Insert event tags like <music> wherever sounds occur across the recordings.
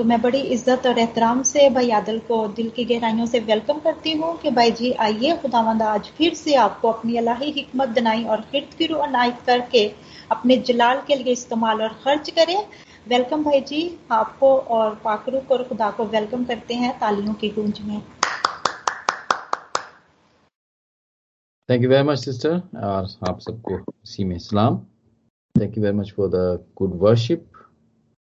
तो मैं बड़ी इज़्ज़त और एहतराम से भाई आदल को दिल की गहराइयों से वेलकम करती हूँ कि भाई जी आइए, खुदावंद आज फिर से आपको अपनी अलाही हिकमत दनाई और फिर अनायत करके अपने जलाल के लिए इस्तेमाल और खर्च करें। वेलकम भाई जी, आपको और पाकरुक और खुदा को वेलकम करते हैं तालियों की गूंज में। Thank you very much sister और आप सबको इसी में सलाम। Thank you very much for the good worship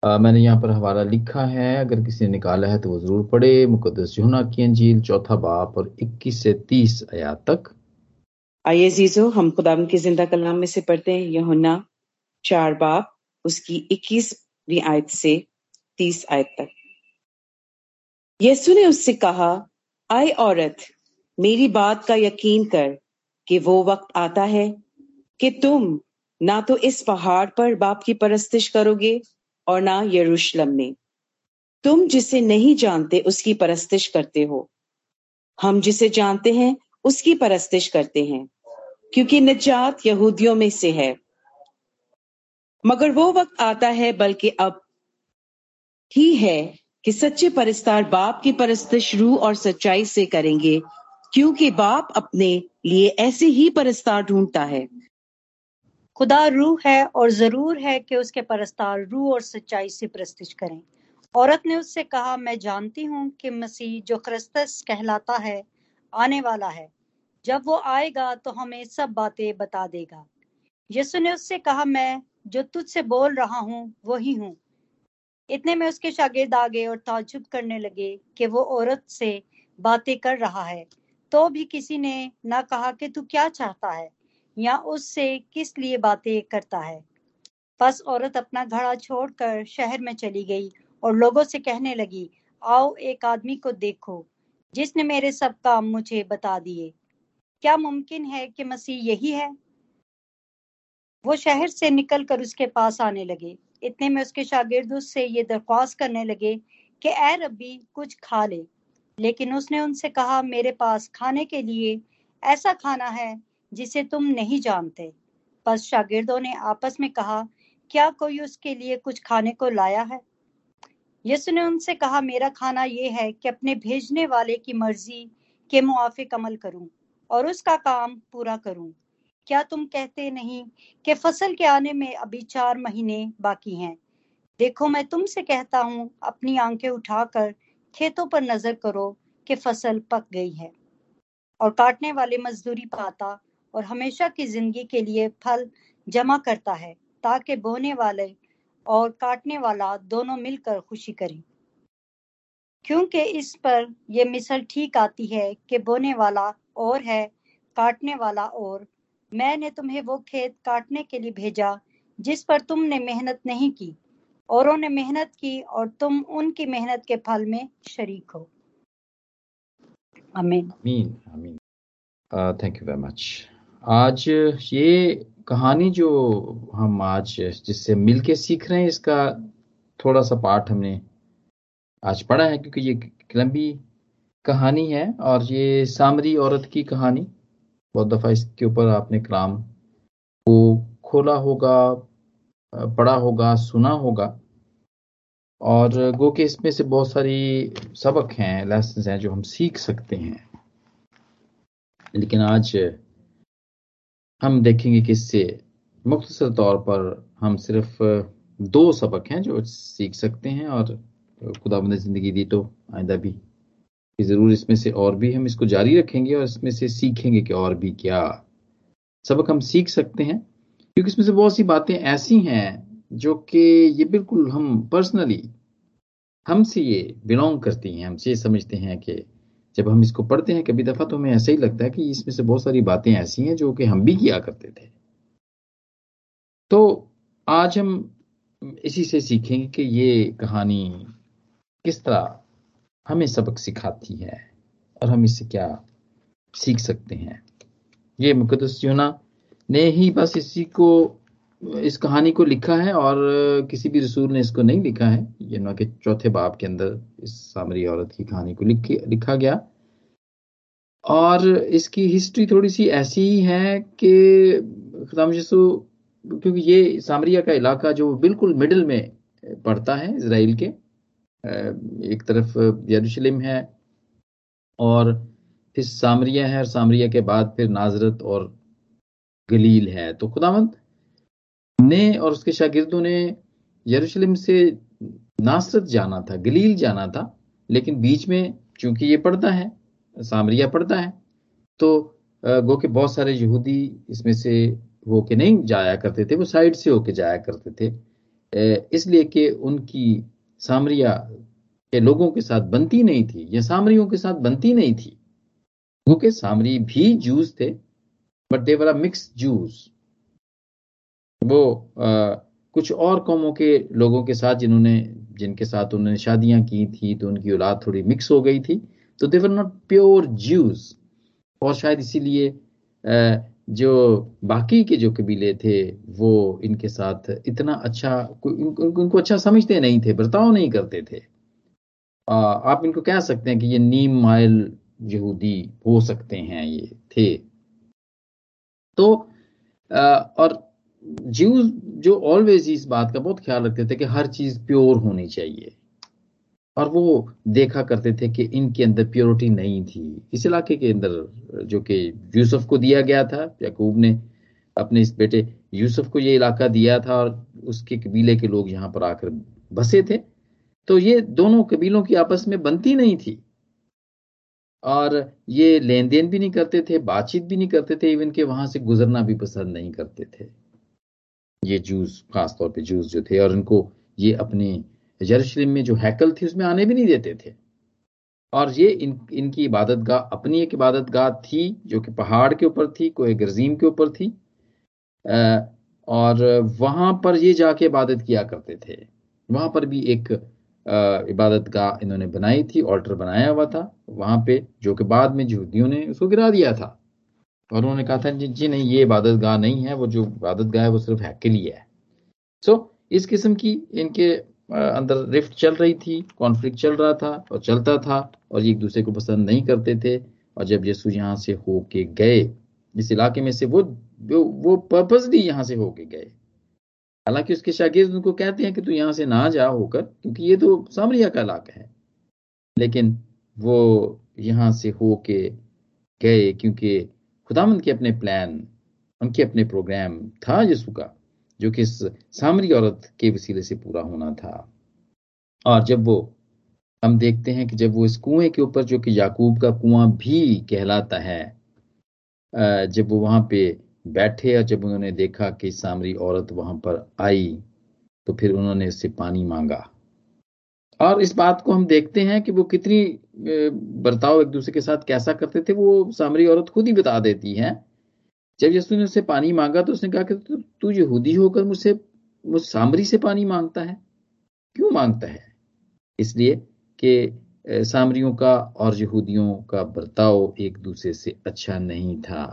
मैंने यहाँ पर हवाला लिखा है। अगर किसी ने निकाला है तो वो ज़रूर पढ़े। मुकदस यूना की अंजील, चौथा बाप और 21 से 30 आयात तक। आइए जीजो हम खुदाम के ज़िंदा कलाम में से पढ़ते हैं। यहुना चार बाप, उसकी इक्कीसवीं आयत से तीस आयत तक। यीशु ने उससे कहा, आए औरत, मेरी बात का यकीन कर कि वो वक्त आता है कि तुम ना तो इस पहाड़ पर बाप की परस्तिश करोगे और ना यरूशलेम में। तुम जिसे नहीं जानते, उसकी परस्तिश करते हो। हम जिसे जानते हैं, उसकी परस्तिश करते हैं, क्योंकि निजात यहूदियों में से है। मगर वो वक्त आता है, बल्कि अब ही है कि सच्चे परस्तार बाप की परस्तिश रू और सच्चाई से करेंगे, क्योंकि बाप अपने लिए ऐसे ही परस्तार ढूंढता है। खुदा रूह है और ज़रूर है कि उसके परस्तार रूह और सच्चाई से प्रस्तिश करें। औरत ने उससे कहा, मैं जानती हूँ कि मसीह जो ख्रिस्तस कहलाता है, आने वाला है। जब वो आएगा तो हमें सब बातें बता देगा। यसु ने उससे कहा, मैं जो तुझसे बोल रहा हूँ, वही हूँ। इतने में उसके शागिर्द आ गए और ताजुब करने लगे कि वो औरत से बातें कर रहा है। तो भी किसी ने ना कहा कि तू क्या चाहता है। या उससे किस लिए बातें करता है? बस औरत अपना घड़ा छोड़कर शहर में चली गई और लोगों से कहने लगी, आओ एक आदमी को देखो, जिसने मेरे सब काम मुझे बता दिए। क्या मुमकिन है कि मसीह यही है? वो शहर से निकलकर उसके पास आने लगे। इतने में उसके शागिर्द उससे ये दरख्वास्त करने लगे कि ए रबी कुछ खा ले। लेकिन उसने उनसे कहा, मेरे पास खाने के लिए ऐसा खाना है जिसे तुम नहीं जानते। बस शागिर्दों ने आपस में कहा, क्या कोई उसके लिए कुछ खाने को लाया है? यसु ने उनसे कहा, मेरा खाना ये है कि अपने भेजने वाले की मर्ज़ी के मुआफिक अमल करूँ और उसका काम पूरा करूँ। क्या तुम कहते नहीं कि फ़सल के आने में अभी चार महीने बाकी हैं? देखो, मैं तुमसे कहता हूँ, अपनी आँखें उठाकर खेतों पर नज़र करो कि फ़सल पक गई है और काटने वाले मजदूरी पाता और हमेशा की ज़िंदगी के लिए फल जमा करता है, ताकि बोने वाले और काटने वाला दोनों मिलकर खुशी करें। क्योंकि इस पर यह मिसल ठीक आती है कि बोने वाला और है, काटने वाला और। मैंने तुम्हें वो खेत काटने के लिए भेजा, जिस पर तुमने मेहनत नहीं की, औरों ने मेहनत की और तुम उनकी मेहनत के फल में शरीक हो। आमीन। आमीन थैंक यू वेरी मच आज ये कहानी जो हम आज, जिससे मिलके सीख रहे हैं, इसका थोड़ा सा पार्ट हमने आज पढ़ा है, क्योंकि ये लंबी कहानी है और ये सामरी औरत की कहानी। बहुत दफ़ा इसके ऊपर आपने कलाम को खोला होगा, पढ़ा होगा, सुना होगा। और गो के इसमें से बहुत सारी सबक हैं लेसन हैं जो हम सीख सकते हैं। लेकिन आज हम देखेंगे कि इससे मुख्तर तौर पर हम सिर्फ़ दो सबक हैं जो सीख सकते हैं और खुदाबंद ज़िंदगी दी तो आइंदा भी। कि ज़रूर इसमें से और भी हम इसको जारी रखेंगे और इसमें से सीखेंगे कि और भी क्या सबक हम सीख सकते हैं। क्योंकि इसमें से बहुत सी बातें ऐसी हैं जो कि ये बिल्कुल हम पर्सनली हमसे ये बिलोंग करती हैं, हमसे ये समझते हैं कि जब हम इसको पढ़ते हैं, कभी दफ़ा तो हमें ऐसा ही लगता है कि इसमें से बहुत सारी बातें ऐसी हैं जो कि हम भी किया करते थे। तो आज हम इसी से सीखेंगे कि ये कहानी किस तरह हमें सबक सिखाती है और हम इससे क्या सीख सकते हैं। ये मुकदस यूना ने ही बस इसी को इस कहानी को लिखा है और किसी भी रसूल ने इसको नहीं लिखा है। ये ना के चौथे बाब के अंदर इस सामरी औरत की कहानी को लिखी, लिखा गया। और इसकी हिस्ट्री थोड़ी सी ऐसी ही है कि खुदाम यसु क्योंकि ये सामरिया का इलाका जो बिल्कुल मिडिल में पड़ता है इसराइल के एक तरफ़ यरूशलेम है और फिर सामरिया है और सामरिया के बाद फिर नाजरत और गलील है। तो खुदावंत ने और उसके शागिर्दों ने यरूशलेम से नासरत जाना था, गलील जाना था, लेकिन बीच में चूँकि ये पड़ता है, सामरिया पड़ता है तो गो के बहुत सारे यहूदी इसमें से होके नहीं जाया करते थे, वो साइड से होके जाया करते थे। इसलिए कि उनकी सामरिया के लोगों के साथ बनती नहीं थी, या सामरियों के साथ बनती नहीं थी। क्योंकि सामरी भी जूस थे बट देवर मिक्स जूस वो आ, कुछ और कौमों के लोगों के साथ जिन्होंने जिनके साथ उन्होंने शादियाँ की थी तो उनकी औलाद थोड़ी मिक्स हो गई थी। तो देवर नॉट प्योर जूस और शायद इसीलिए जो बाकी के जो कबीले थे वो इनके साथ इतना अच्छा उनको अच्छा समझते नहीं थे बर्ताव नहीं करते थे। आ, आप इनको कह सकते हैं कि ये नीम माइल यहूदी हो सकते हैं ये थे। तो आ, और जीव जो ऑलवेज इस बात का बहुत ख्याल रखते थे कि हर चीज़ प्योर होनी चाहिए। और वो देखा करते थे कि इनके अंदर प्योरिटी नहीं थी। इस इलाके के अंदर जो कि यूसुफ को दिया गया था, याकूब ने अपने इस बेटे यूसुफ को ये इलाका दिया था और उसके कबीले के लोग यहाँ पर आकर बसे थे। तो ये दोनों कबीलों की आपस में बनती नहीं थी। और ये लेन देन भी नहीं करते थे, बातचीत भी नहीं करते थे, इवन के वहाँ से गुजरना भी पसंद नहीं करते थे। ये जूस खासतौर पे जूस जो थे और इनको ये अपने यरूशलेम में जो हैकल थी, उसमें आने भी नहीं देते थे। और ये इन, इनकी इबादत गाह अपनी एक इबादत गाह थी जो कि पहाड़ के ऊपर थी कोई गरजीम के ऊपर थी। और वहाँ पर ये जाके इबादत किया करते थे। वहाँ पर भी एक इबादत गाह इन्होंने बनाई थी, ऑल्टर बनाया हुआ था। वहाँ पे जो कि बाद में यहूदियों ने उसको गिरा दिया था। और उन्होंने कहा था जी नहीं ये इबादत गाह नहीं है वो जो इबादत गाह है वो सिर्फ़ हैकल लिए है। सो so, इस किस्म की इनके अंदर रिफ्ट चल रही थी कॉन्फ्लिक्ट चल रहा था और चलता था और ये एक दूसरे को पसंद नहीं करते थे और जब यीशु यहाँ से होके गए इस इलाके में से वो वो पर्पजली यहाँ से होके गए। हालाँकि उसके शागिर्द उनको कहते हैं कि तू यहाँ से ना जा होकर क्योंकि ये तो सामरिया का इलाका है। लेकिन वो यहाँ से होके गए क्योंकि खुदामंद के अपने प्लान उनके अपने प्रोग्राम था यीशु का, जो कि इस सामरी औरत के वसीले से पूरा होना था। और जब वो, हम देखते हैं कि जब वो इस कुएँ के ऊपर, जो कि याकूब का कुआँ भी कहलाता है जब वो वहाँ पे बैठे और जब उन्होंने देखा कि सामरी औरत वहाँ पर आई तो फिर उन्होंने उससे पानी मांगा। और इस बात को हम देखते हैं कि वो कितनी बर्ताव एक दूसरे के साथ कैसा करते थे, वो सामरी औरत खुद ही बता देती है। जब यसु ने उससे पानी मांगा तो उसने कहा कि तू यहूदी होकर मुझसे, मुझ सामरी से पानी माँगता है? क्यों माँगता है? इसलिए कि सामरियों का और यहूदियों का बर्ताव एक दूसरे से अच्छा नहीं था।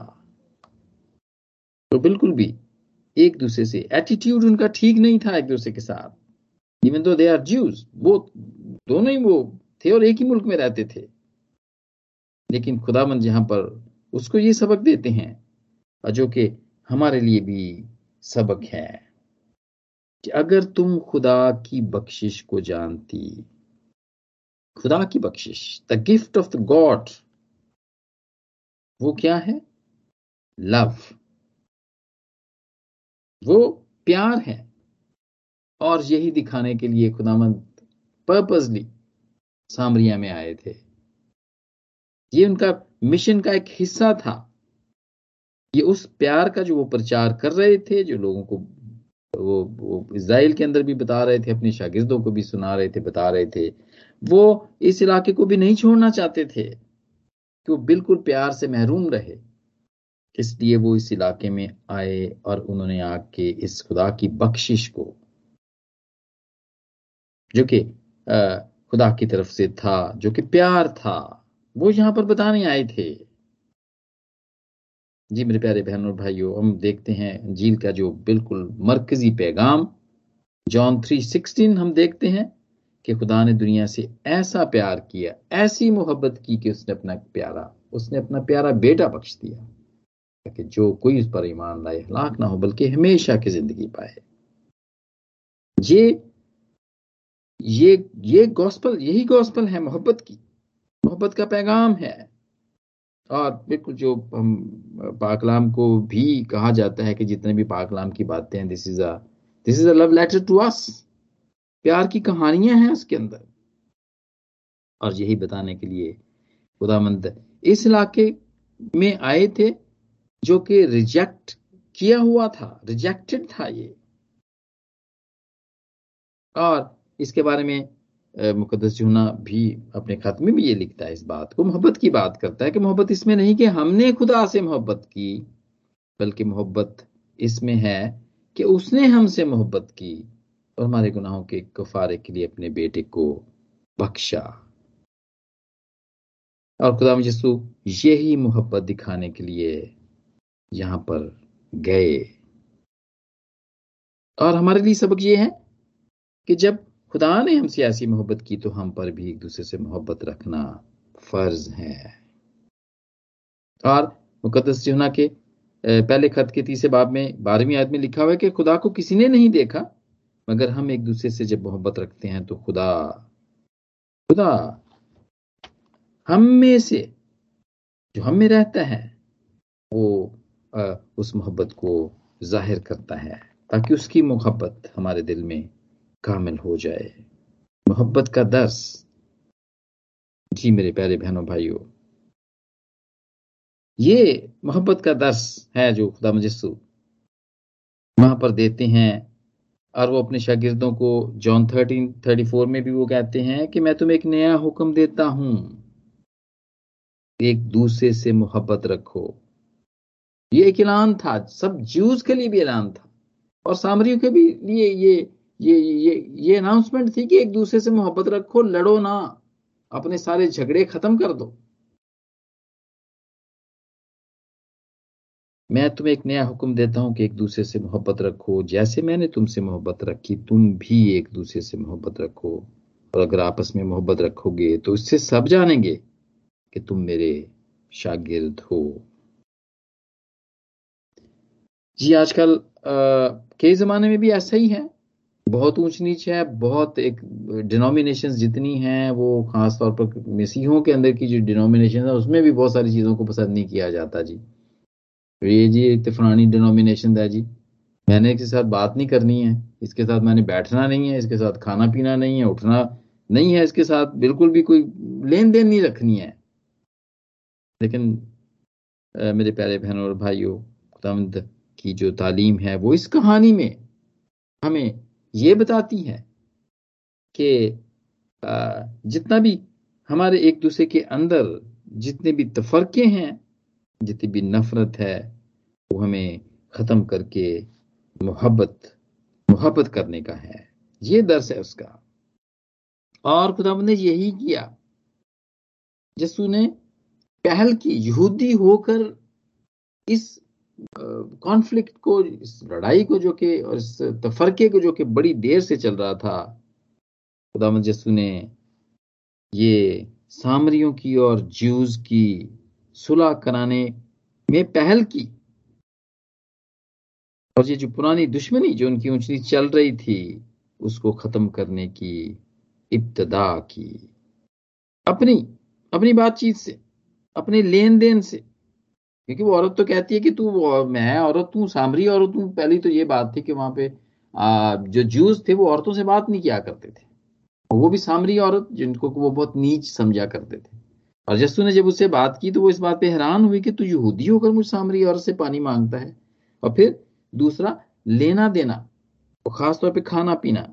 तो बिल्कुल भी एक दूसरे से, एटीट्यूड उनका ठीक नहीं था एक दूसरे के साथ। Even though they are Jews वो दोनों ही वो थे और एक ही मुल्क में रहते थे। लेकिन खुदामंद यहाँ पर उसको ये सबक देते हैं जो कि हमारे लिए भी सबक है कि अगर तुम खुदा की बख्शिश को जानती, खुदा की बख्शिश the gift of the God वो क्या है? लव वो प्यार है। और यही दिखाने के लिए खुदामंद पर्पजली सामरिया में आए थे। ये उनका मिशन का एक हिस्सा था। ये उस प्यार का जो वो प्रचार कर रहे थे जो लोगों को वो, वो इसराइल के अंदर भी बता रहे थे अपने शागिर्दों को भी सुना रहे थे बता रहे थे। वो इस इलाके को भी नहीं छोड़ना चाहते थे कि वो बिल्कुल प्यार से महरूम रहे। इसलिए वो इस इलाके में आए और उन्होंने आके इस खुदा की बख्शिश को जो कि खुदा की तरफ़ से था, जो कि प्यार था, वो यहाँ पर बताने आए थे। जी मेरे प्यारे बहनों और भाइयों, हम देखते हैं जील का जो बिल्कुल मरकजी पैगाम, जॉन थ्री सिक्सटीन हम देखते हैं कि खुदा ने दुनिया से ऐसा प्यार किया, ऐसी मोहब्बत की कि उसने अपना प्यारा, उसने अपना प्यारा बेटा बख्श दिया, ताकि जो कोई उस पर ईमान लाए, हलाक ना हो, बल्कि हमेशा की ज़िंदगी पाए। ये ये ये गॉस्पल यही गॉस्पल है, मोहब्बत की। मोहब्बत का पैगाम है। और बिल्कुल जो हम, पाकलाम को भी कहा जाता है कि जितने भी पाकलाम की बातें हैं this is a this is a love letter to us प्यार की कहानियाँ हैं उसके अंदर। और यही बताने के लिए खुदामंद इस इलाके में आए थे, जो कि रिजेक्ट किया हुआ था। रिजेक्टेड था ये। और इसके बारे में मुकदस जूना भी अपने खत में भी ये लिखता है इस बात को। मोहब्बत की बात करता है कि मोहब्बत इसमें नहीं कि हमने खुदा से मोहब्बत की, बल्कि मोहब्बत इसमें है कि उसने हमसे मोहब्बत की और हमारे गुनाहों के कफारे के लिए अपने बेटे को बख्शा। और खुदा यसु यही मोहब्बत दिखाने के लिए यहाँ पर गए। और हमारे लिए सबक ये है कि जब खुदा ने हमसे ऐसी मोहब्बत की तो हम पर भी एक दूसरे से मोहब्बत रखना फ़र्ज़ है। और मुकदस जुना के पहले खत के तीसरे बाब में बारहवीं आयत में लिखा हुआ है कि खुदा को किसी ने नहीं देखा मगर हम एक दूसरे से जब मोहब्बत रखते हैं तो खुदा खुदा हम में से जो हम में रहता है वो आ, उस मोहब्बत को ज़ाहिर करता है ताकि उसकी मोहब्बत हमारे दिल में कामिल हो जाए। मोहब्बत का दर्स जी मेरे प्यारे बहनों, भाइयों। ये मोहब्बत का दर्स है जो खुदा मजस्सू वहाँ पर देते हैं और वो अपने शागिर्दों को जॉन थर्टीन, थर्टी फोर में भी वो कहते हैं कि मैं तुम्हें एक नया हुक्म देता हूँ। एक दूसरे से मोहब्बत रखो। ये एक ऐलान था। सब जूस के लिए भी ऐलान था। और सामरियों के भी लिए ये ये ये ये अनाउंसमेंट थी कि एक दूसरे से मोहब्बत रखो, लड़ो ना। अपने सारे झगड़े खत्म कर दो। मैं तुम्हें एक नया हुक्म देता हूँ कि एक दूसरे से मोहब्बत रखो। जैसे मैंने तुमसे मोहब्बत रखी, तुम भी एक दूसरे से मोहब्बत रखो। और अगर आपस में मोहब्बत रखोगे तो इससे सब जानेंगे कि तुम मेरे शागिर्द हो। जी, आजकल कई जमाने में भी ऐसा ही है। बहुत ऊंच नीच है बहुत एक डिनोमिनेशन जितनी हैं वो खास तौर पर मसीहों के अंदर की जो डिनोमिनेशन है उसमें भी बहुत सारी चीज़ों को पसंद नहीं किया जाता जी। ये जी इतफानी डिनोमिनेशन है जी। मैंने इसके साथ बात नहीं करनी है। इसके साथ मैंने बैठना नहीं है इसके साथ खाना पीना नहीं है उठना नहीं है इसके साथ बिल्कुल भी कोई लेन देन नहीं रखनी है। लेकिन आ, मेरे प्यारे बहनों और भाइयों की जो तालीम है वो इस कहानी में हमें ये बताती है कि जितना भी हमारे एक दूसरे के अंदर जितने भी तफरके हैं, जितनी भी नफरत है, वो हमें ख़त्म करके मोहब्बत मोहब्बत करने का है। ये दर्श है उसका। और खुदा ने यही किया। जसू ने पहल की, यहूदी होकर इस कॉन्फ्लिक्ट को, इस लड़ाई को जो कि, और इस तफरके को जो कि बड़ी देर से चल रहा था खुदामद यसु ने ये सामरियों की और ज्यूज की सुलह कराने में पहल की। और ये जो पुरानी दुश्मनी जो उनकी ऊँची चल रही थी, उसको खत्म करने की इब्तदा की। अपनी अपनी बातचीत से, अपने लेन देन से क्योंकि वो औरत तो कहती है कि तू मैं औरत तू सामरी औरत तू पहली तो ये बात थी कि वहाँ पे जो जूस थे, वो औरतों से बात नहीं किया करते थे। वो भी सामरी औरत, जिनको वो बहुत नीच समझा करते थे। और जस्सू ने जब उससे बात की तो वो इस बात पे हैरान हुई कि तू यहूदी होकर मुझ सामरी औरत से पानी माँगता है? और फिर दूसरा, लेना देना, और खासतौर पर खाना पीना।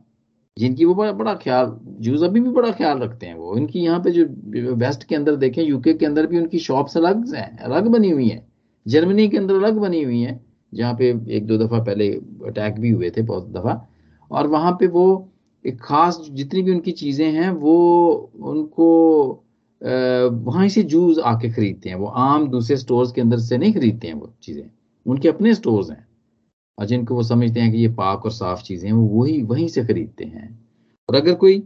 जिनकी वो बड़ा बड़ा ख्याल जूस अभी भी बड़ा ख्याल रखते हैं वो। इनकी यहाँ पे जो वेस्ट के अंदर देखें, यूके के अंदर भी उनकी शॉप्स अलग हैं, अलग बनी हुई है। जर्मनी के अंदर अलग बनी हुई है, जहाँ पे एक दो दफ़ा पहले अटैक भी हुए थे, बहुत दफ़ा। और वहाँ पे वो एक खास, जितनी भी उनकी चीज़ें हैं, वो उनको वहाँ से जूस आके खरीदते हैं। वो आम दूसरे स्टोर्स के अंदर से नहीं खरीदते हैं वो चीज़ें। उनके अपने स्टोर्स हैं। और जिनको वो समझते हैं कि ये पाक और साफ़ चीज़ें हैं, वो वही, वहीं से खरीदते हैं। और अगर कोई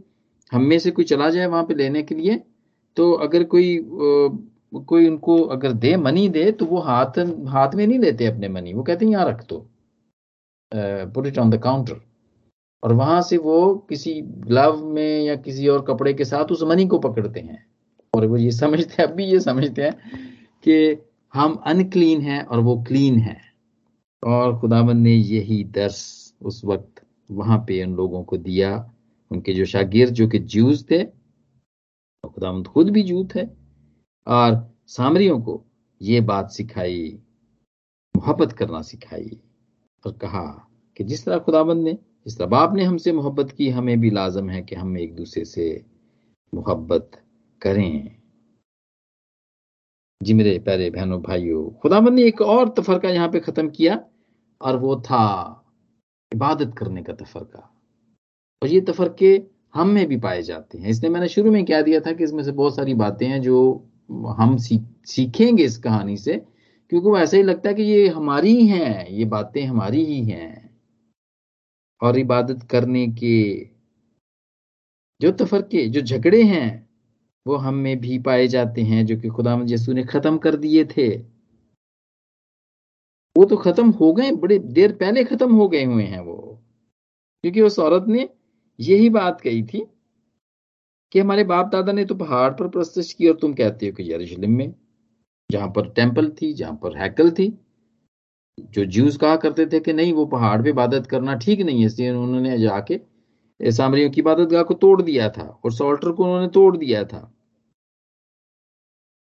हम में से कोई चला जाए वहाँ पे लेने के लिए तो अगर कोई कोई उनको अगर दे, मनी दे तो वो हाथ हाथ में नहीं लेते अपने मनी। वो कहते हैं, यहाँ रख दो। Put it on the counter और वहाँ से वो किसी ग्लव में या किसी और कपड़े के साथ उस मनी को पकड़ते हैं। और वो ये समझते हैं अब भी ये समझते हैं कि हम अनक्लीन हैं और वो क्लीन है। और खुदाबंद ने यही दर्श उस वक्त वहाँ पे उन लोगों को दिया। उनके जो शागिर जो कि जूस थे खुदाबंद खुद भी जूत है। और सामरियों को ये बात सिखाई, मोहब्बत करना सिखाई और कहा कि जिस तरह खुदाबंद ने, जिस तरह बाप ने हमसे मोहब्बत की, हमें भी लाजम है कि हम एक दूसरे से मोहब्बत करें। जी मेरे प्यारे बहनों, भाइयों खुदाबंद ने एक और तफरका यहाँ पे खत्म किया। और वो था इबादत करने का तफरका। और ये तफरके हम में भी पाए जाते हैं। इसलिए मैंने शुरू में क्या दिया था कि इसमें से बहुत सारी बातें हैं जो हम सीख सीखेंगे इस कहानी से, क्योंकि वो ऐसा ही लगता है कि ये हमारी ही हैं, ये बातें हमारी ही हैं। और इबादत करने के जो तफरके, जो झगड़े हैं, वो हम में भी पाए जाते हैं, जो कि खुदा यसू ने खत्म कर दिए थे। वो तो खत्म हो गए, बड़े देर पहले खत्म हो गए हुए हैं वो। क्योंकि उस औरत ने यही बात कही थी कि हमारे बाप दादा ने तो पहाड़ पर प्रस्तुत की और तुम कहते हो कि यरूशलेम में, जहाँ पर टेंपल थी, जहाँ पर हैकल थी, जो ज्यूज कहा करते थे कि नहीं, वो पहाड़ पे इबादत करना ठीक नहीं है, इसलिए उन्होंने जाके सामरियों की इबादत गाह को तोड़ दिया था और सॉल्टर को उन्होंने तोड़ दिया था।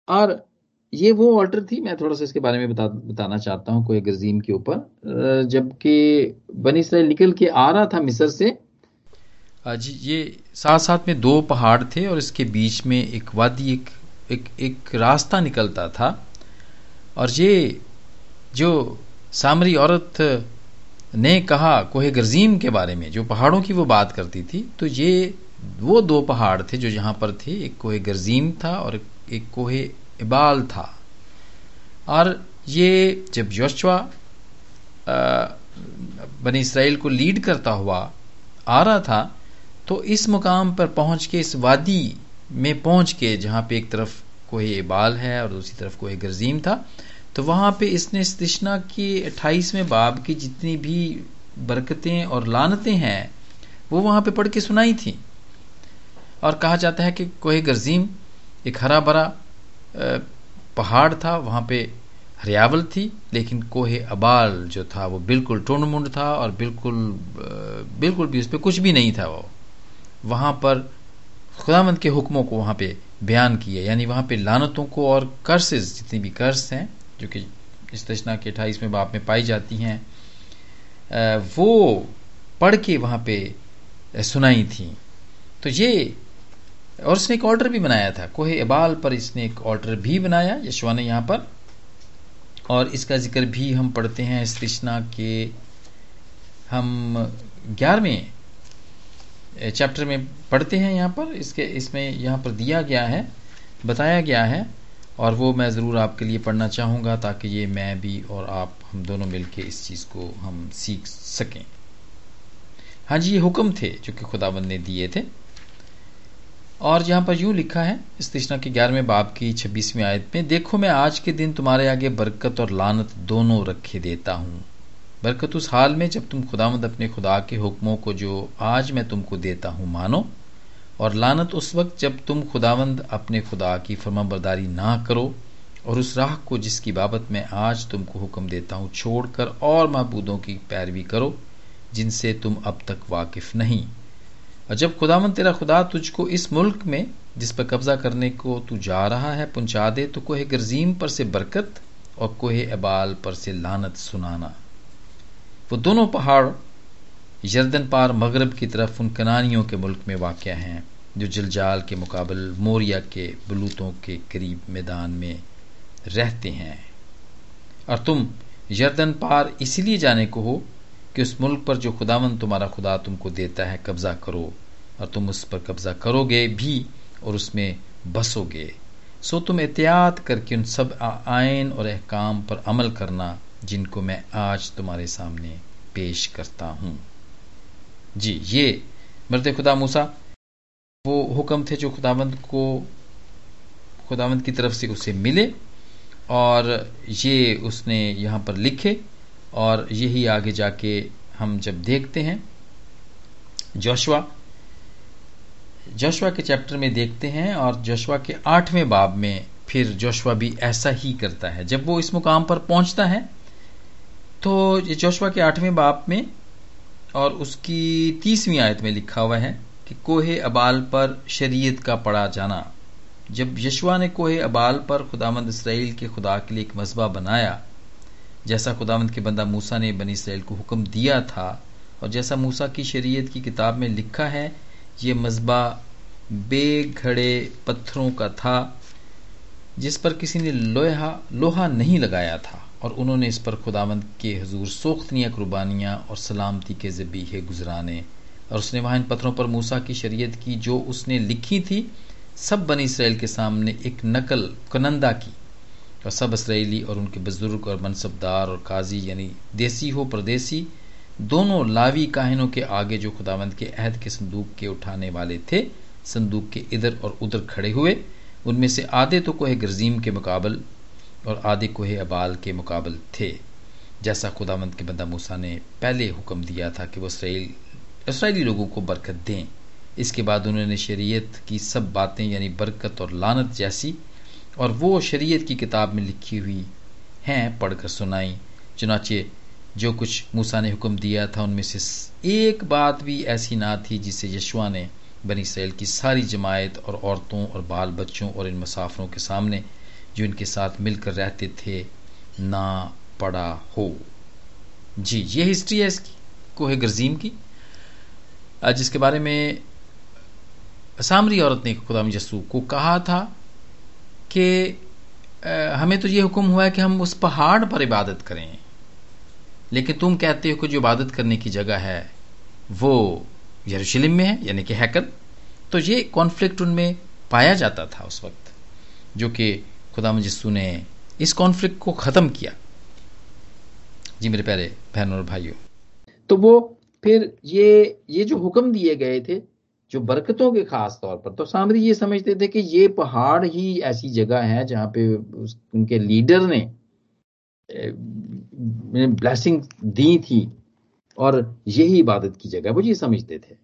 और ये वो ऑल्टर थी, मैं थोड़ा सा इसके बारे में बता, बताना चाहता हूँ कोई गजीम के ऊपर। जबकि बनी इसराइल निकल के आ रहा था मिस्र से। जी, ये साथ साथ में दो पहाड़ थे और इसके बीच में एक वादी, एक एक एक रास्ता निकलता था। और ये जो सामरी औरत ने कहा कोहे गर्जीम के बारे में, जो पहाड़ों की वो बात करती थी तो ये, वो दो पहाड़ थे जो यहाँ पर थे। एक कोहे गर्जीम था और एक कोहे इबाल था। और ये जब योशवा बनी इसराइल को लीड करता हुआ आ रहा था तो इस मुकाम पर पहुँच के, इस वादी में पहुँच के, जहाँ पे एक तरफ़ कोई इबाल है और दूसरी तरफ़ कोई गर्जीम था तो वहाँ पे इसने तृष्णा की अट्ठाईसवें बाब की जितनी भी बरकतें और लानतें हैं, वो वहाँ पे पढ़ के सुनाई थी। और कहा जाता है कि कोहे गर्जीम, एक हरा भरा पहाड़ था, वहाँ पे हरियावल थी, लेकिन कोहे अबाल जो था, वो बिल्कुल टूंड मुंड था और बिल्कुल बिल्कुल भी उस पर कुछ भी नहीं था वो। वहाँ पर खुदामंद के हुक्मों को वहाँ पे बयान किया, यानी वहाँ पे लानतों को और कर्सेज जितनी भी कर्स हैं, जो कि इस तशना के अट्ठाईसवें बाप में पाई जाती हैं वो पढ़ के वहाँ पे सुनाई थी। तो ये और उसने एक ऑर्डर भी बनाया था। कोहे इबाल पर इसने एक ऑर्डर भी बनाया यशवा ने यहाँ पर। और इसका ज़िक्र भी हम पढ़ते हैं इस तृष्णा के हम ग्यारहवें चैप्टर में पढ़ते हैं यहाँ पर। इसके, इसमें यहाँ पर दिया गया है, बताया गया है, और वो मैं ज़रूर आपके लिए पढ़ना चाहूँगा ताकि ये मैं भी और आप, हम दोनों मिलके इस चीज़ को हम सीख सकें। हाँ जी, ये हुक्म थे जो कि खुदाबंद ने दिए थे। और यहाँ पर यूँ लिखा है, इस तृष्णा के ग्यारहवें बाप की छब्बीसवीं आयत में, देखो मैं आज के दिन तुम्हारे आगे बरकत और लानत दोनों रखे देता हूँ। बरकत उस हाल में जब तुम खुदामद अपने खुदा के हुक्मों को जो आज मैं तुमको देता हूँ मानो, और लानत उस वक्त जब तुम खुदावंद अपने खुदा की फर्माबरदारी ना करो, और उस राह को जिसकी बाबत मैं आज तुमको हुक्म देता हूँ, छोड़कर और महबूदों की पैरवी करो, जिनसे तुम अब तक वाकिफ नहीं। और जब खुदामंद तेरा खुदा तुझको इस मुल्क में, जिस पर कब्जा करने को तू जा रहा है, पहुँचा दे तो कोहे गर्जीम पर से बरकत और कोहे अबाल पर से लानत सुनाना। वो दोनों पहाड़ यर्दन पार मगरब की तरफ़ उन कनानियों के मुल्क में वाक़ हैं, जो जलजाल के मुकाबल मोरिया के बलूतों के करीब मैदान में रहते हैं। और तुम यर्दन पार इसीलिए जाने को हो कि उस मुल्क पर जो खुदावन तुम्हारा खुदा तुमको देता है कब्जा करो और तुम उस पर कब्जा करोगे भी और उसमें बसोगे। सो तुम एहतियात करके उन सब आयन और अहकाम पर अमल करना जिनको मैं आज तुम्हारे सामने पेश करता हूँ। जी, ये मरद खुदा मूसा, वो हुक्म थे जो खुदावंद को, खुदावंद की तरफ़ से उसे मिले और ये उसने यहाँ पर लिखे। और यही आगे जाके हम जब देखते हैं, जोशवा जोशवा के चैप्टर में देखते हैं और जोशवा के आठवें बाब में फिर जोशवा भी ऐसा ही करता है। जब वो इस मुकाम पर पहुँचता है तो ये जोशवा के आठवें बाब में और उसकी तीसवीं आयत में लिखा हुआ है कि कोहे अबाल पर शरीयत का पड़ा जाना। जब यशवा ने कोहे अबाल पर खुदामंद इसराइल के खुदा के लिए एक मजबा बनाया जैसा खुदामंद के बंदा मूसा ने बनी इसराइल को हुक्म दिया था, और जैसा मूसा की शरीयत की किताब में लिखा है, ये मजबा बेघड़े पत्थरों का था, जिस पर किसी ने लोहा लोहा नहीं लगाया था, और उन्होंने इस पर खुदावंद के हजूर सोख्तनिया, कुर्बानियाँ और सलामती के जबीहे गुजराने, और उसने वहाँ इन पत्थरों पर मूसा की शरीयत की जो उसने लिखी थी, सब बनी इसराइल के सामने एक नकल, कनंदा की। और सब इसराइली और उनके बुज़ुर्ग और मनसबदार और काजी, यानी देसी हो, परदेसी, दोनों लावी काहिनों के आगे जो खुदावंद के अहद के संदूक के उठाने वाले थे, संदूक के इधर और उधर खड़े हुए, उनमें से आधे तो कोहे गर्जीम के मुकाबल और आधे कोहे अबाल के मुकाबल थे। जैसा खुदावंद के बंदा मूसा ने पहले हुक्म दिया था कि वो इसराइल, इसराइली लोगों को बरकत दें। इसके बाद उन्होंने शरीयत की सब बातें, यानी बरकत और लानत जैसी और वो शरीयत की किताब में लिखी हुई हैं पढ़कर सुनाई। चुनाचे जो कुछ मूसा ने हुक्म दिया था, उनमें से एक बात भी ऐसी ना थी जिसे यशवा ने बनी इसराइल की सारी जमायत और औरतों और बाल बच्चों और इन मुसाफरों के सामने, जो इनके साथ मिलकर रहते थे, ना पड़ा हो। जी, ये हिस्ट्री है इसकी, कोहे गर्जीम की। जिसके बारे में सामरी औरत ने खुदाम यसू को कहा था कि हमें तो ये हुक्म हुआ है कि हम उस पहाड़ पर इबादत करें। लेकिन तुम कहते हो कि जो इबादत करने की जगह है, वो यरूशलेम में है, यानी कि हैकल। तो ये कॉन्फ्लिक्ट उनमें पाया जाता था उस वक्त, जो कि खुदा यसू ने इस कॉन्फ्लिक्ट को ख़त्म किया। जी मेरे प्यारे बहनों और भाइयों। तो वो फिर ये ये जो हुक्म दिए गए थे जो बरकतों के खास तौर पर तो सामरी ये समझते थे कि ये पहाड़ ही ऐसी जगह है जहाँ पे उनके लीडर ने ब्लेसिंग दी थी और यही इबादत की जगह वो ये समझते थे।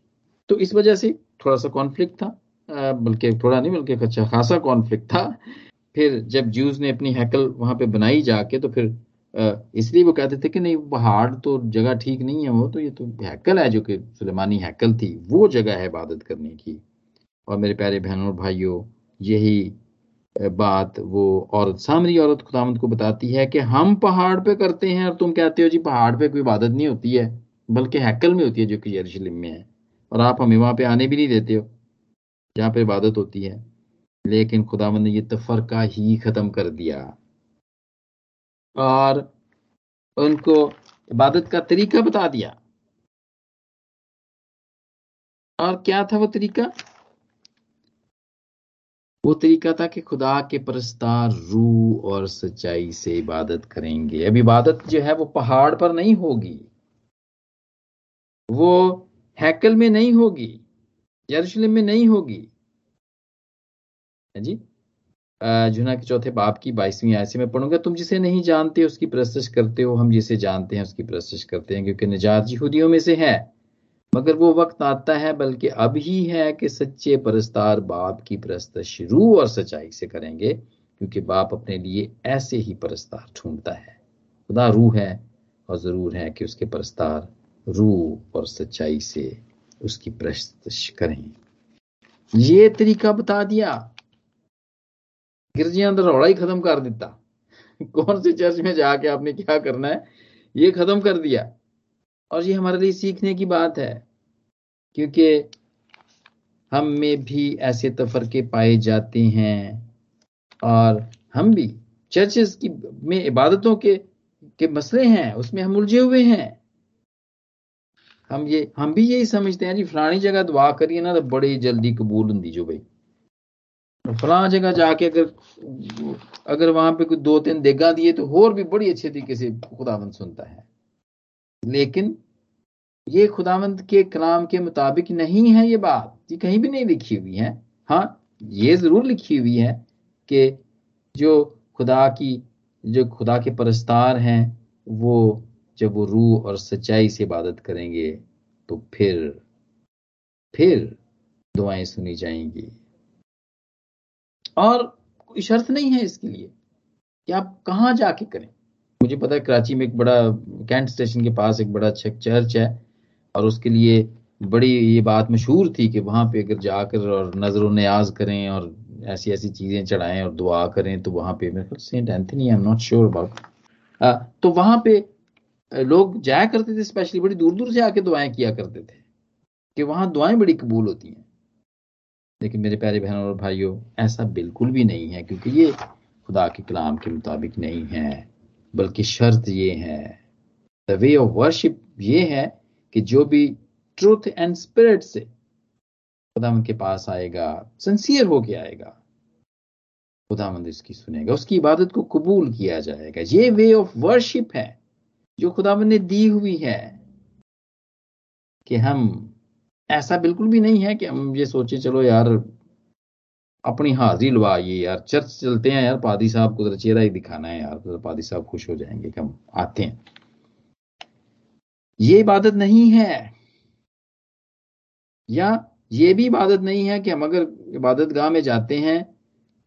तो इस वजह से थोड़ा सा कॉन्फ्लिक्ट था बल्कि थोड़ा नहीं, बल्कि अच्छा खासा कॉन्फ्लिक्ट था। फिर जब जूस ने अपनी हैकल वहाँ पे बनाई जाके तो फिर इसलिए वो कहते थे कि नहीं पहाड़ तो जगह ठीक नहीं है वो तो ये तो हैकल है जो कि सुलेमानी हैकल थी, वो जगह है इबादत करने की। और मेरे प्यारे बहनों और भाइयों, यही बात वो औरत, सामरी औरत खुदामद को बताती है कि हम पहाड़ पे करते हैं और तुम कहते हो जी पहाड़ पे कोई इबादत नहीं होती है, बल्कि हैकल में होती है जो कि यरूशलेम में है। और आप हमें वहाँ पे आने भी नहीं देते हो, जहाँ पे इबादत होती है। लेकिन खुदामंद ने ये तफरका ही खत्म कर दिया। और उनको इबादत का तरीका बता दिया। और क्या था वो तरीका? वो तरीका था कि खुदा के परस्तार रू और सच्चाई से इबादत करेंगे। अब इबादत जो है वो पहाड़ पर नहीं होगी। वो हैकल में नहीं होगी, यरूशलेम में नहीं होगी। जी? जुना के चौथे बाप की बाईसवीं आय से मैं पढ़ूँगा। तुम जिसे नहीं जानते उसकी प्रस्तश करते हो, हम जिसे जानते हैं उसकी प्रस्तश करते हैं, क्योंकि निजात यहूदियों में से है। मगर वो वक्त आता है, बल्कि अब ही है कि सच्चे परस्तार बाप की प्रस्तश रू और सच्चाई से करेंगे, क्योंकि बाप अपने लिए ऐसे ही परस्तार ढूंढता है। खुदा रूह है और ज़रूर है कि उसके परस्तार रूह और सच्चाई से उसकी प्रस्तश करें। ये तरीका बता दिया। गिरजियाँ अंदर रौला ही खत्म कर दिता। कौन से चर्च में जाके आपने क्या करना है? ये खत्म कर दिया। और ये हमारे लिए सीखने की बात है, क्योंकि हम में भी ऐसे तफरके पाए जाते हैं। और हम भी चर्चेस की, में इबादतों के के मसले हैं, उसमें हम उलझे हुए हैं। हम ये, हम भी यही समझते हैं, जी, फलानी जगह दुआ करिए ना तो बड़ी जल्दी कबूल होंगी जो भाई। फला जगह जाके अगर अगर वहाँ पे कोई दो तीन देगा दिए तो और भी बड़ी अच्छे तरीके से खुदावंत सुनता है। लेकिन ये खुदावंत के कलाम के मुताबिक नहीं है ये बात। ये कहीं भी नहीं लिखी हुई है। हाँ ये ज़रूर लिखी हुई है कि जो खुदा की, जो खुदा के परस्तार हैं, वो जब वो रूह और सच्चाई से इबादत करेंगे तो फिर फिर दुआएँ सुनी जाएँगी। और कोई शर्त नहीं है इसके लिए कि आप कहाँ जाके करें। मुझे पता है कराची में एक बड़ा कैंट स्टेशन के पास एक बड़ा अच्छा चर्च है और उसके लिए बड़ी ये बात मशहूर थी कि वहाँ पे अगर जाकर और नज़र न्याज करें और ऐसी ऐसी चीज़ें चढ़ाएँ और दुआ करें तो वहाँ पे मेरे saint Anthony I am not sure about तो वहाँ पे लोग जाया करते थे स्पेशली बड़ी दूर दूर से आके दुआएँ किया करते थे कि वहाँ दुआएँ बड़ी कबूल होती हैं। लेकिन मेरे प्यारे बहनों और भाइयों, ऐसा बिल्कुल भी नहीं है, क्योंकि ये खुदा के कलाम के मुताबिक नहीं है, बल्कि शर्त ये है द वे ऑफ़ वर्शिप ये है कि जो भी ट्रूथ एंड स्पिरिट से खुदामंद के पास आएगा सिंसियर होके आएगा खुदामंद इसकी सुनेगा, उसकी इबादत को कबूल किया जाएगा। ये वे ऑफ़ वर्शिप है, जो खुदामंद ने दी हुई है कि हम ऐसा बिल्कुल भी नहीं है कि हम ये सोचे, चलो यार, अपनी हाजिरी लवा ये यार, चर्च चलते हैं यार, पादी साहब को चेहरा ही दिखाना है यार तो पादी साहब खुश हो जाएँगे कि हम आते हैं। ये इबादत नहीं है। या ये भी इबादत नहीं है कि हम अगर इबादत गाह में जाते हैं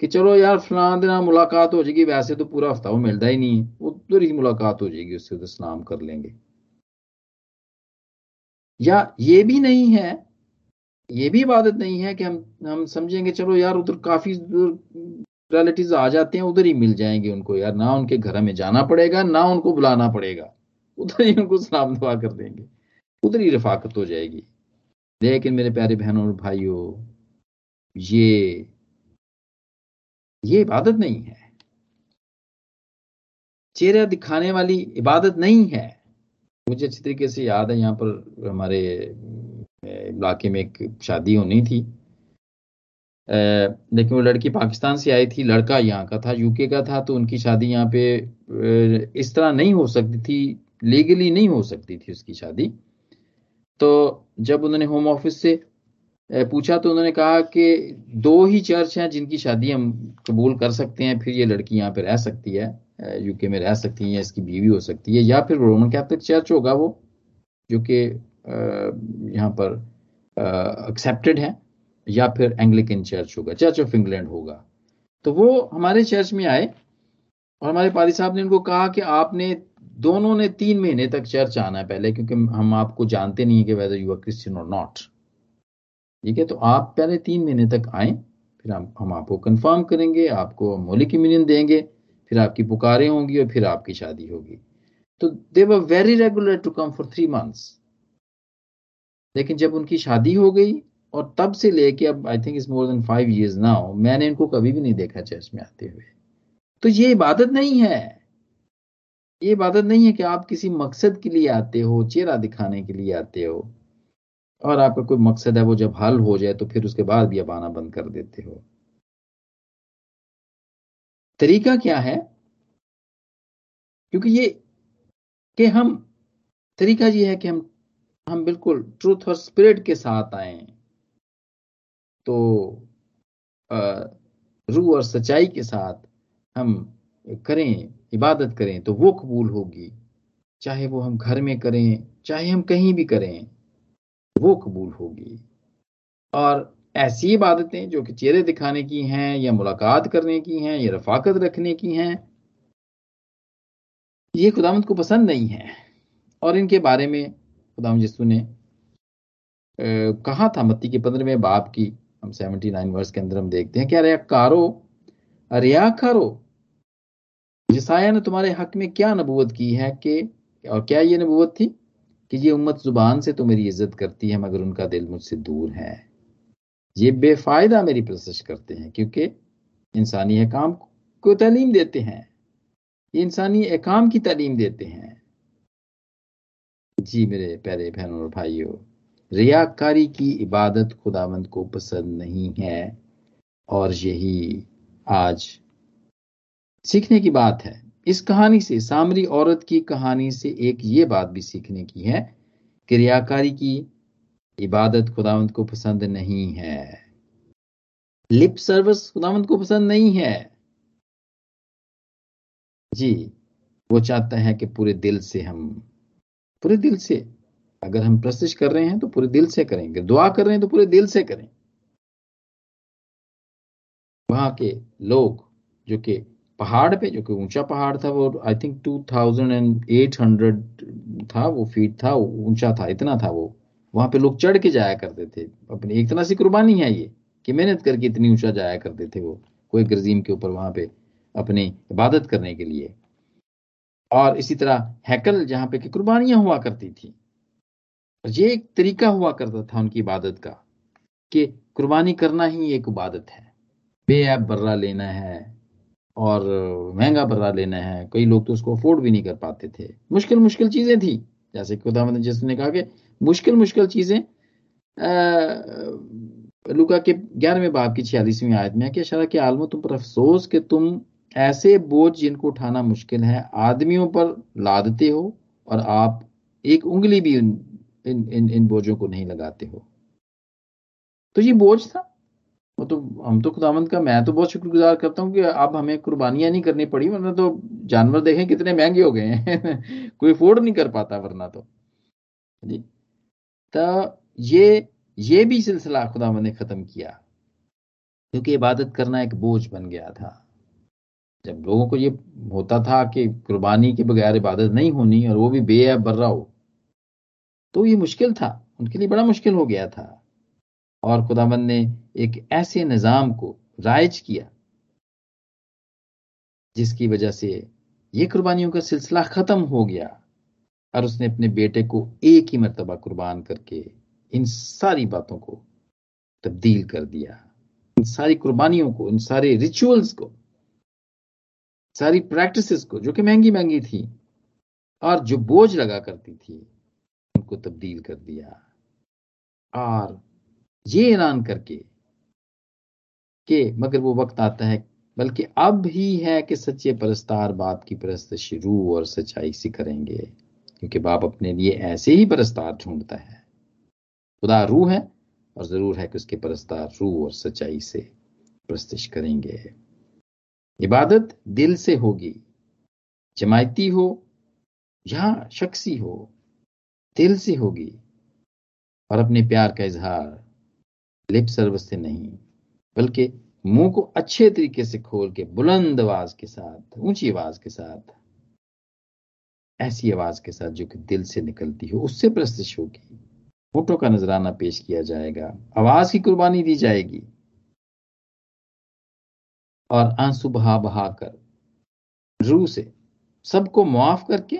कि चलो यार, फलां दिन मुलाकात हो जाएगी, वैसे तो पूरा हफ़्ता वो मिलता ही नहीं है, उधर ही मुलाकात हो जाएगी, उससे उधर सलाम कर लेंगे। या ये भी नहीं है, ये भी इबादत नहीं है कि हम हम समझेंगे, चलो यार उधर काफ़ी रिलेटिव आ जाते हैं, उधर ही मिल जाएँगे उनको यार। ना उनके घर में जाना पड़ेगा, ना उनको बुलाना पड़ेगा। उधर ही उनको सलाम दुआ कर देंगे। उधर ही रफाकत हो जाएगी। लेकिन मेरे प्यारे बहनों और भाइयों, ये ये इबादत नहीं है। चेहरा दिखाने वाली इबादत नहीं है। मुझे अच्छी तरीके से याद है, यहाँ पर हमारे इलाके में एक शादी होनी थी। लेकिन वो लड़की पाकिस्तान से आई थी, लड़का यहाँ का था, यूके का था तो उनकी शादी यहाँ पे इस तरह नहीं हो सकती थी लीगली नहीं हो सकती थी उसकी शादी। तो जब उन्होंने होम ऑफ़िस से पूछा तो उन्होंने कहा कि दो ही चर्च हैं जिनकी शादी हम कबूल कर सकते हैं, फिर ये लड़की यहाँ पे रह सकती है। यूके में रह सकती है या इसकी बीवी हो सकती है, या फिर रोमन कैथलिक चर्च होगा वो, जो कि यहाँ पर एक्सेप्टेड है, या फिर एंग्लिकन चर्च होगा चर्च ऑफ़ इंग्लैंड होगा। तो वो हमारे चर्च में आए, और हमारे पादी साहब ने उनको कहा कि आपने, दोनों ने तीन महीने तक चर्च आना है पहले, क्योंकि हम आपको जानते नहीं है कि वेदर यू आर क्रिश्चियन और नॉट ठीक है तो आप पहले तीन महीने तक आए, फिर हम हम आपको कंफर्म करेंगे, आपको मोलिक इम्यूनियन देंगे फिर आपकी पुकारें होंगी और फिर आपकी शादी होगी। तो they were very regular to come for three months लेकिन जब उनकी शादी हो गई और तब से लेके अब I think is more than five years now मैंने इनको कभी भी नहीं देखा चर्च में आते हुए। तो ये इबादत नहीं है। ये इबादत नहीं है कि आप किसी मकसद के लिए आते हो, चेहरा दिखाने के लिए आते हो और आपका कोई मकसद है वो जब हल हो जाए तो फिर उसके बाद भी आप आना बंद कर देते हो। तरीका क्या है? क्योंकि ये कि हम, तरीका ये है कि हम हम बिल्कुल ट्रूथ और स्पिरिट के साथ आए तो रूह और सच्चाई के साथ हम करें, इबादत करें तो वो कबूल होगी। चाहे वो हम घर में करें, चाहे हम कहीं भी करें, वो कबूल होगी। और ऐसी इबादतें जो कि चेहरे दिखाने की हैं, या मुलाकात करने की हैं, या रफाकत रखने की हैं, ये खुदामद को पसंद नहीं है। और इनके बारे में खुदाम यसु ने कहा था मत्ती के पंद्रहवें बाप की, हम सेवेंटी नाइन वर्ष के अंदर हम देखते हैं क्या रियाकारो रियाकारो जिसाया ने तुम्हारे हक में क्या नबूवत की है कि, और क्या ये नबूवत थी? कि ये उम्मत ज़ुबान से तो मेरी इज़्ज़त करती है, मगर उनका दिल मुझसे दूर है। ये बेफायदा मेरी प्रशंस करते हैं, क्योंकि इंसानी अहकाम को तालीम देते हैं। ये इंसानी अहकाम की तालीम देते हैं। जी मेरे प्यारे बहनों और भाइयों, रियाकारी की इबादत खुदावंद को पसंद नहीं है, और यही आज सीखने की बात है। इस कहानी से, सामरी औरत की कहानी से एक ये बात भी सीखने की है कि रियाकारी की इबादत खुदावंत को पसंद नहीं है। लिप सर्विस खुदावंत को पसंद नहीं है। जी, वो चाहता है कि पूरे दिल से हम, पूरे दिल से, अगर हम प्रस्तिश कर रहे हैं तो पूरे दिल से करेंगे, दुआ कर रहे हैं तो पूरे दिल से करें। वहाँ के लोग, जो कि पहाड़ पे, जो कि ऊँचा पहाड़ था, वो I think two thousand and eight hundred था, वो फीट था, ऊँचा था, इतना था वो। वहाँ पे लोग चढ़ के जाया करते थे। अपनी एक तरह से कुर्बानी है ये, कि मेहनत करके इतनी ऊँचा जाया करते थे वो, कोई गरजीम के ऊपर वहाँ पे अपनी इबादत करने के लिए। और इसी तरह हैकल, जहाँ पे कुर्बानियाँ हुआ करती थी। ये एक तरीका हुआ करता था उनकी इबादत का, कि कुर्बानी करना ही एक इबादत है। बेऐब बर्रा लेना है, और महँगा बर्रा लेना है। कई लोग तो उसको अफोर्ड भी नहीं कर पाते थे। मुश्किल मुश्किल चीज़ें थी। जैसे खुदा जिसने कहा कि मुश्किल मुश्किल चीज़ें लुका के ग्यारहवें बाप की छियालीसवीं आयत में कि शरा के आलमों तुम पर अफसोस कि तुम ऐसे बोझ जिनको उठाना मुश्किल है आदमियों पर लादते हो और आप एक उंगली भी इन इन इन, इन बोझों को नहीं लगाते हो। तो ये बोझ था। वो तो हम तो खुदामंद का, मैं तो बहुत शुक्रगुजार करता हूँ कि अब हमें कुर्बानियाँ नहीं करनी पड़ी, वरना तो जानवर देखें कितने महँगे हो गए हैं। <laughs> कोई अफोर्ड नहीं कर पाता वरना तो। जी। तो ये ये भी सिलसिला खुदामंद ने खत्म किया, क्योंकि इबादत करना एक बोझ बन गया था। जब लोगों को ये होता था कि कुर्बानी के बगैर इबादत नहीं होनी और वो भी बेअब बर्रा हो तो ये मुश्किल था। उनके लिए बड़ा मुश्किल हो गया था। और खुदाबंद ने एक ऐसे निज़ाम को राइज किया, जिसकी वजह से ये कुर्बानियों का सिलसिला खत्म हो गया और उसने अपने बेटे को एक ही मरतबा कुर्बान करके इन सारी बातों को तब्दील कर दिया। इन सारी कुर्बानियों को, इन सारे रिचुअल्स को, सारी प्रैक्टिसेस को, जो कि महँगी महँगी थी और जो बोझ लगा करती थी, उनको तब्दील कर दिया। और ये ऐलान करके कि मगर वो वक्त आता है, बल्कि अब ही है कि सच्चे परस्तार बाप की परस्त शुरू और सच्चाई से करेंगे, क्योंकि बाप अपने लिए ऐसे ही परस्तार ढूंढता है। खुदा रूह है और ज़रूर है कि उसके परस्तार रूह और सच्चाई से प्रस्तिश करेंगे। इबादत दिल से होगी, जमायती हो या शख्सी हो, दिल से होगी, और अपने प्यार का इजहार लिप सर्वस से नहीं। बल्कि मुँह को अच्छे तरीके से खोल के, बुलंद आवाज़ के साथ, ऊँची आवाज़ के साथ, ऐसी आवाज़ के साथ जो कि दिल से निकलती हो, उससे प्रस्तुत होगी। फ़ोटो का नजराना पेश किया जाएगा। आवाज़ की कुर्बानी दी जाएगी। और आँसू बहा बहा कर रू से सबको मुआफ करके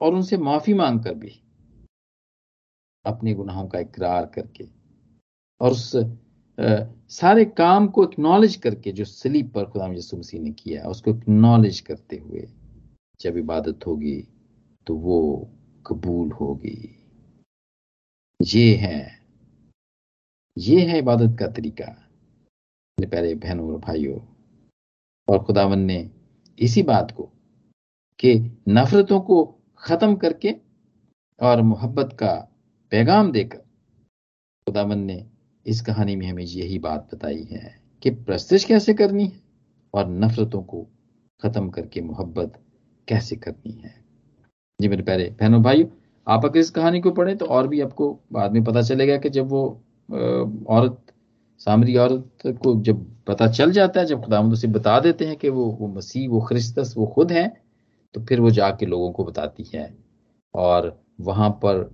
और उनसे माफ़ी मांग कर भी अपने गुनाहों का इकरार करके और उस सारे काम को एक्नॉलेज करके, जो सलीब पर खुदाम यसु मसीह ने किया, उसको एक्नॉलेज करते हुए, जब इबादत होगी तो वो कबूल होगी। ये है ये है इबादत का तरीका। मेरे प्यारे बहनों और भाइयों, और खुदावन ने इसी बात को, कि नफरतों को खत्म करके और मोहब्बत का पैगाम देकर, खुदावन ने इस कहानी में हमें यही बात बताई है कि प्रस्तिश कैसे करनी है और नफरतों को खत्म करके मोहब्बत कैसे करनी है। जी मेरे प्यारे बहनों, भाइयों, आप अगर इस कहानी को पढ़ें तो और भी आपको बाद में पता चलेगा कि जब वो औरत, सामरी औरत को जब पता चल जाता है, जब खुदाम उसे बता देते हैं कि वो वो मसीह, वो ख्रिस्तस, वो खुद है तो फिर वो जाके लोगों को बताती है। और वहाँ पर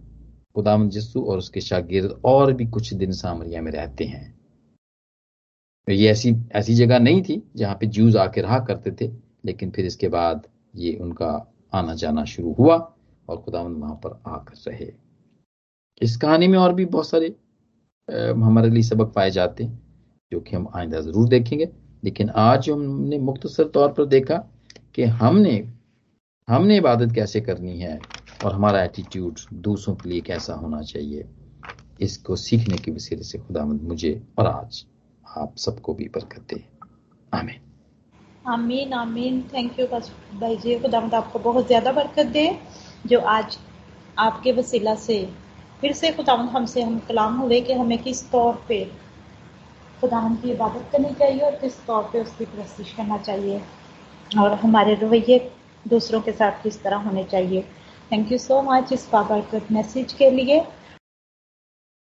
खुदाम जस्सू और उसके शागिर्द और भी कुछ दिन सामरिया में रहते हैं। ये ऐसी ऐसी जगह नहीं थी जहाँ पे जूज आके रहा करते थे, लेकिन फिर इसके बाद ये उनका आना जाना शुरू हुआ और खुदावंद वहाँ पर आकर रहे। इस कहानी में और भी बहुत सारे हमारे लिए सबक पाए जाते हैं, जो कि हम आइंदा ज़रूर देखेंगे। लेकिन आज हमने मुख्तसर तौर पर देखा कि हमने हमने इबादत कैसे करनी है और हमारा एटीट्यूड दूसरों के लिए कैसा होना चाहिए, इसको सीखने के वसीले से खुदामंद मुझे और आज आप सबको भी बरकत दे। आमीन। आमीन आमीन। थैंक यू भाई जी खुदामंद आपको बहुत ज़्यादा बरकत दे, जो आज आपके वसीला से फिर से खुदावंद हमसे हम कलाम हुए कि हमें किस तौर पे खुदावंद की इबादत करनी चाहिए और किस तौर पे उसकी प्रस्तुत करना चाहिए और हमारे रवैये दूसरों के साथ किस तरह होने चाहिए। थैंक यू सो मच इस पावरकृत मैसेज के लिए।